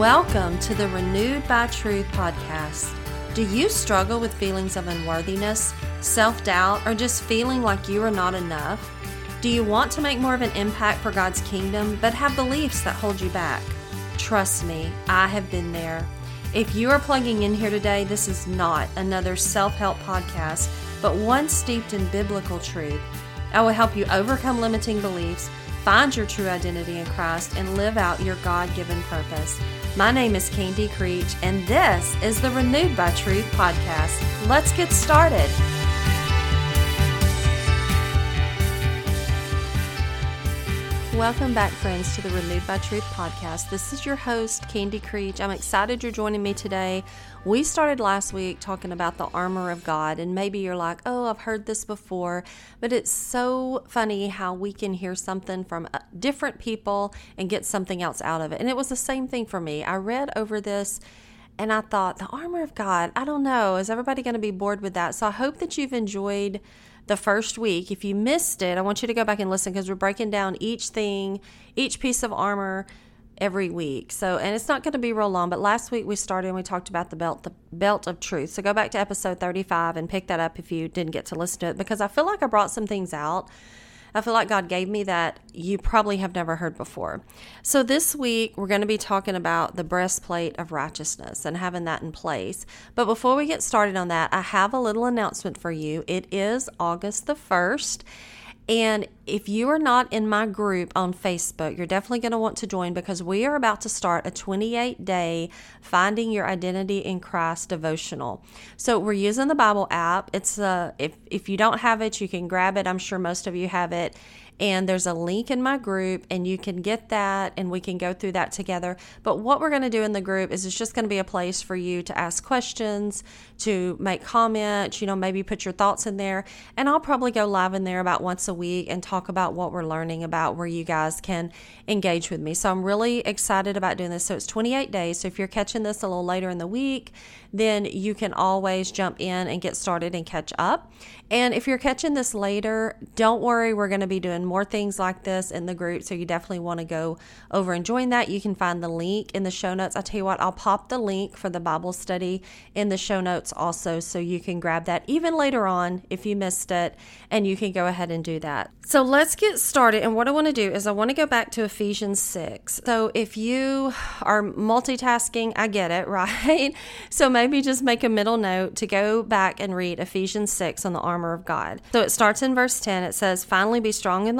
Welcome to the Renewed by Truth podcast. Do you struggle with feelings of unworthiness, self doubt, or just feeling like you are not enough? Do you want to make more of an impact for God's kingdom, but have beliefs that hold you back? Trust me, I have been there. If you are plugging in here today, this is not another self help podcast, but one steeped in biblical truth. I will help you overcome limiting beliefs, find your true identity in Christ, and live out your God given purpose. My name is Candy Creech, and this is the Renewed by Truth podcast. Let's get started. Welcome back, friends, to the Renewed by Truth podcast. This is your host, Candy Creech. I'm excited you're joining me today. We started last week talking about the armor of God, and maybe you're like, oh, I've heard this before, but it's so funny how we can hear something from uh, different people and get something else out of it. And it was the same thing for me. I read over this and I thought, the armor of God, I don't know, is everybody going to be bored with that? So I hope that you've enjoyed the first week. If you missed it, I want you to go back and listen because we're breaking down each thing, each piece of armor every week. So, and it's not going to be real long, but last week we started and we talked about the belt, the belt of truth. So go back to episode 35 and pick that up if you didn't get to listen to it because I feel like I brought some things out I feel like God gave me that you probably have never heard before. So, this week we're going to be talking about the breastplate of righteousness and having that in place. But before we get started on that, I have a little announcement for you. It is August the 1st, and if you are not in my group on Facebook, you're definitely going to want to join because we are about to start a 28 day Finding Your Identity in Christ devotional. So we're using the Bible app. It's a, uh, if, if you don't have it, you can grab it. I'm sure most of you have it and there's a link in my group and you can get that and we can go through that together. But what we're going to do in the group is it's just going to be a place for you to ask questions to make comments you know maybe put your thoughts in there. And i'll probably go live in there about once a week and talk about what we're learning about where you guys can engage with me. So i'm really excited about doing this. So it's 28 days. So if you're catching this a little later in the week then you can always jump in and get started and catch up. And if you're catching this later, don't worry, we're going to be doing more things like this in the group. So you definitely want to go over and join that. You can find the link in the show notes. I tell you what, I'll pop the link for the Bible study in the show notes also. So you can grab that even later on if you missed it, and you can go ahead and do that. So let's get started. And what I want to do is I want to go back to Ephesians 6. So if you are multitasking, I get it, right? So maybe just make a middle note to go back and read Ephesians 6 on the armor of God. So it starts in verse 10. It says, Finally be strong in the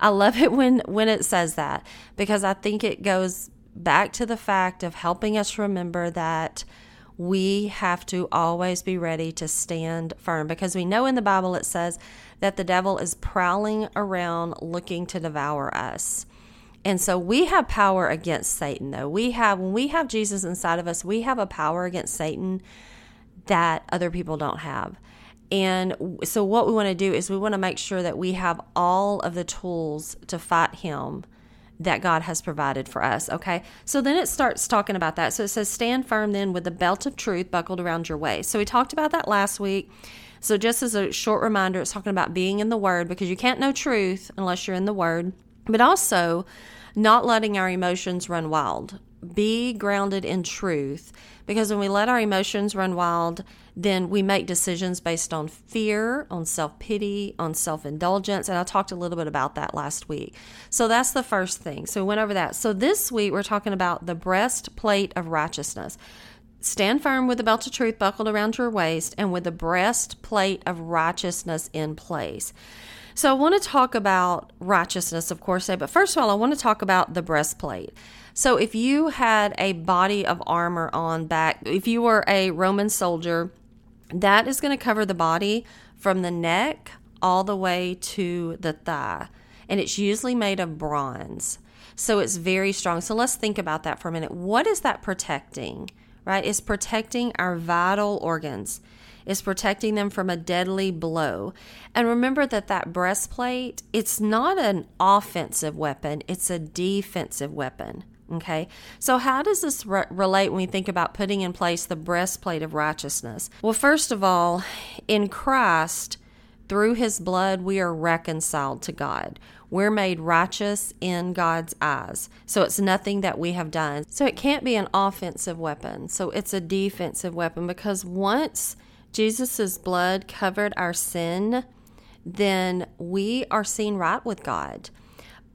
I love it when when it says that because I think it goes back to the fact of helping us remember that we have to always be ready to stand firm because we know in the Bible it says that the devil is prowling around looking to devour us. And so we have power against Satan though. We have when we have Jesus inside of us, we have a power against Satan that other people don't have. And so, what we want to do is we want to make sure that we have all of the tools to fight him that God has provided for us. Okay. So then it starts talking about that. So it says, Stand firm then with the belt of truth buckled around your waist. So we talked about that last week. So just as a short reminder, it's talking about being in the Word because you can't know truth unless you're in the Word, but also not letting our emotions run wild. Be grounded in truth because when we let our emotions run wild, then we make decisions based on fear, on self pity, on self indulgence. And I talked a little bit about that last week. So that's the first thing. So we went over that. So this week we're talking about the breastplate of righteousness. Stand firm with the belt of truth buckled around your waist and with the breastplate of righteousness in place. So I want to talk about righteousness, of course, but first of all, I want to talk about the breastplate. So if you had a body of armor on back, if you were a Roman soldier, that is going to cover the body from the neck all the way to the thigh. And it's usually made of bronze. So it's very strong. So let's think about that for a minute. What is that protecting? right? It's protecting our vital organs. It's protecting them from a deadly blow. And remember that that breastplate, it's not an offensive weapon, it's a defensive weapon. Okay, so how does this re- relate when we think about putting in place the breastplate of righteousness? Well, first of all, in Christ, through his blood, we are reconciled to God. We're made righteous in God's eyes. So it's nothing that we have done. So it can't be an offensive weapon. So it's a defensive weapon because once Jesus' blood covered our sin, then we are seen right with God.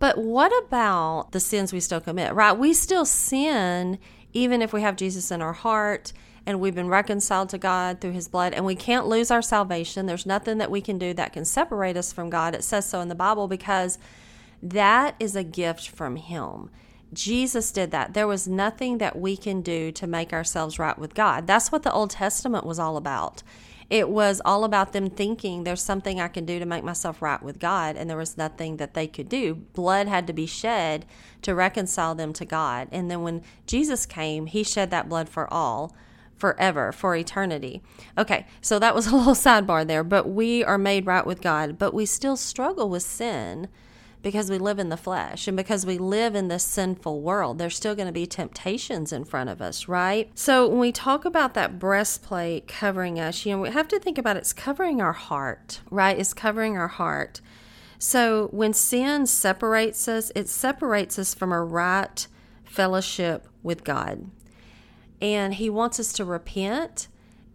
But what about the sins we still commit, right? We still sin even if we have Jesus in our heart and we've been reconciled to God through his blood and we can't lose our salvation. There's nothing that we can do that can separate us from God. It says so in the Bible because that is a gift from him. Jesus did that. There was nothing that we can do to make ourselves right with God. That's what the Old Testament was all about. It was all about them thinking there's something I can do to make myself right with God, and there was nothing that they could do. Blood had to be shed to reconcile them to God. And then when Jesus came, he shed that blood for all forever, for eternity. Okay, so that was a little sidebar there, but we are made right with God, but we still struggle with sin because we live in the flesh and because we live in this sinful world. There's still going to be temptations in front of us, right? So when we talk about that breastplate covering us, you know, we have to think about it's covering our heart, right? It's covering our heart. So when sin separates us, it separates us from a right fellowship with God and he wants us to repent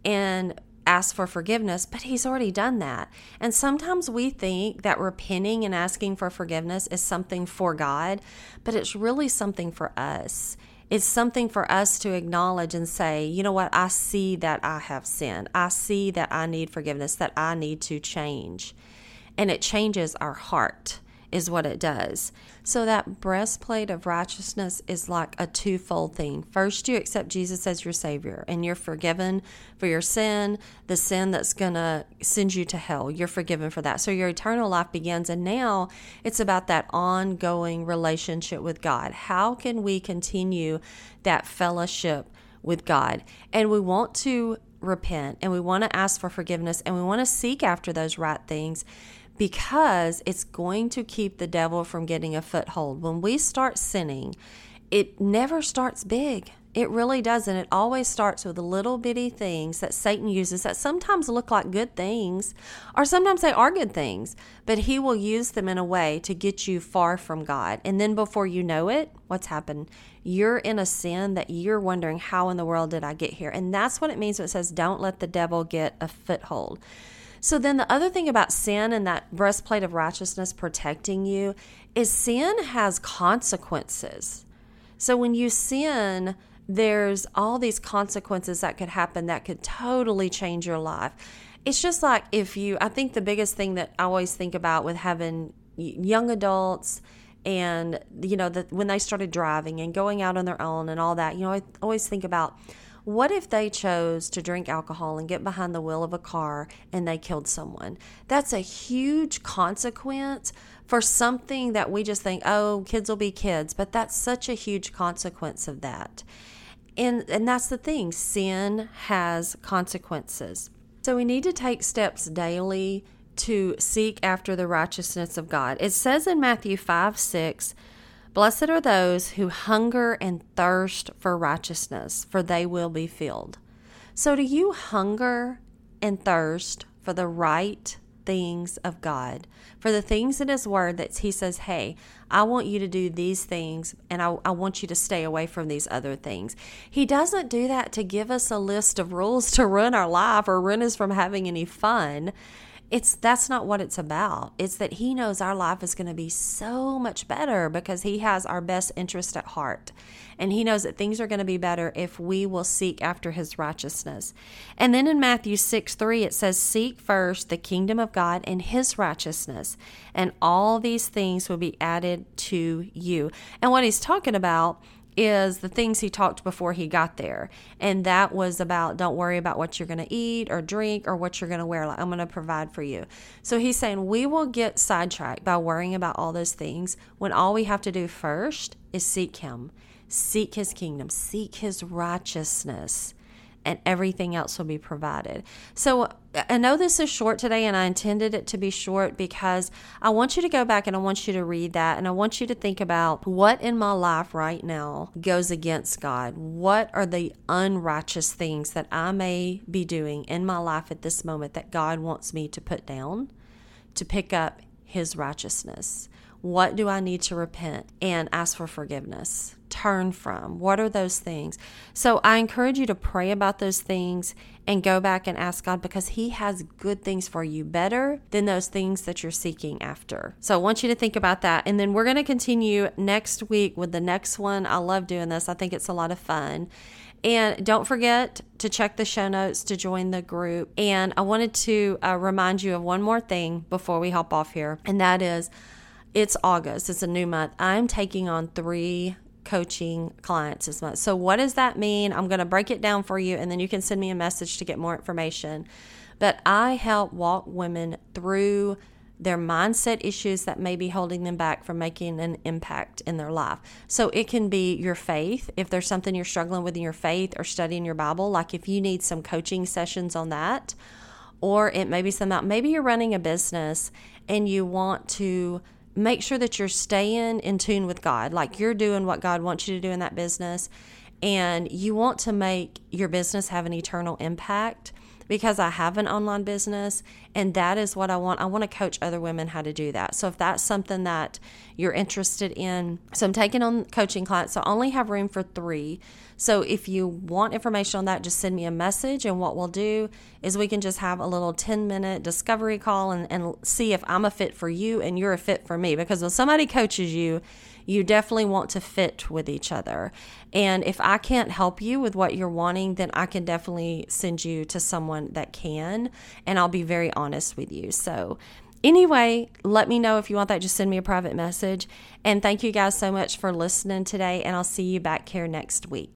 and ask for forgiveness, but he's already done that. And sometimes we think that repenting and asking for forgiveness is something for God, but it's really something for us. It's something for us to acknowledge and say, you know what, I see that I have sinned. I see that I need forgiveness, that I need to change. And it changes our heart is what it does. So that breastplate of righteousness is like a twofold thing. First, you accept Jesus as your Savior and you're forgiven for your sin, the sin that's going to send you to hell. You're forgiven for that. So your eternal life begins. And now it's about that ongoing relationship with God. How can we continue that fellowship with God? And we want to repent and we want to ask for forgiveness and we want to seek after those right things because it's going to keep the devil from getting a foothold. When we start sinning, it never starts big. It really doesn't. It always starts with little bitty things that Satan uses that sometimes look like good things, or sometimes they are good things, but he will use them in a way to get you far from God. And then before you know it, what's happened? You're in a sin that you're wondering, how in the world did I get here? And that's what it means when it says, don't let the devil get a foothold. So then the other thing about sin and that breastplate of righteousness protecting you is sin has consequences. So when you sin, there's all these consequences that could happen that could totally change your life. It's just like if you, I think the biggest thing that I always think about with having young adults and, you know, that when they started driving and going out on their own and all that, you know, I always think about what if they chose to drink alcohol and get behind the wheel of a car and they killed someone? That's a huge consequence for something that we just think, oh, kids will be kids, but that's such a huge consequence of that. And, and that's the thing sin has consequences. So we need to take steps daily to seek after the righteousness of God. It says in Matthew 5 6, Blessed are those who hunger and thirst for righteousness, for they will be filled. So, do you hunger and thirst for the right things of God, for the things in His Word that He says, Hey, I want you to do these things and I, I, want you to stay away from these other things. He doesn't do that to give us a list of rules to run our life or run us from having any fun it's that's not what it's about. It's that he knows our life is going to be so much better because he has our best interest at heart. And he knows that things are going to be better if we will seek after his righteousness. And then in Matthew 6 3, it says, Seek first the kingdom of God and his righteousness, and all these things will be added to you. And what he's talking about is the things he talked before he got there. And that was about don't worry about what you're going to eat or drink or what you're going to wear. Like, I'm going to provide for you. So he's saying we will get sidetracked by worrying about all those things when all we have to do first is seek him. Seek his kingdom, seek his righteousness and everything else will be provided. So I know this is short today, and I intended it to be short because I want you to go back and I want you to read that, and I want you to think about what in my life right now goes against God. What are the unrighteous things that I may be doing in my life at this moment that God wants me to put down, to pick up His righteousness? What do I need to repent and ask for forgiveness? Turn from? What are those things? So I encourage you to pray about those things and go back and ask God because He has good things for you better than those things that you're seeking after. So I want you to think about that. And then we're going to continue next week with the next one. I love doing this, I think it's a lot of fun. And don't forget to check the show notes to join the group. And I wanted to uh, remind you of one more thing before we hop off here, and that is it's August, it's a new month. I'm taking on three coaching clients this month. So, what does that mean? I'm going to break it down for you, and then you can send me a message to get more information. But I help walk women through their mindset issues that may be holding them back from making an impact in their life. So it can be your faith, if there's something you're struggling with in your faith or studying your Bible, like if you need some coaching sessions on that, or it may be some maybe you're running a business and you want to make sure that you're staying in tune with God, like you're doing what God wants you to do in that business, and you want to make your business have an eternal impact because I have an online business and that is what I want. I want to coach other women how to do that. So if that's something that you're interested in, so I'm taking on coaching clients. So I only have room for three. So if you want information on that, just send me a message. And what we'll do is we can just have a little 10 minute discovery call and, and see if I'm a fit for you and you're a fit for me. Because when somebody coaches you, you definitely want to fit with each other. And if I can't help you with what you're wanting, then I can definitely send you to someone that can. And I'll be very honest with you. So, Anyway, let me know if you want that. Just send me a private message. And thank you guys so much for listening today. And I'll see you back here next week.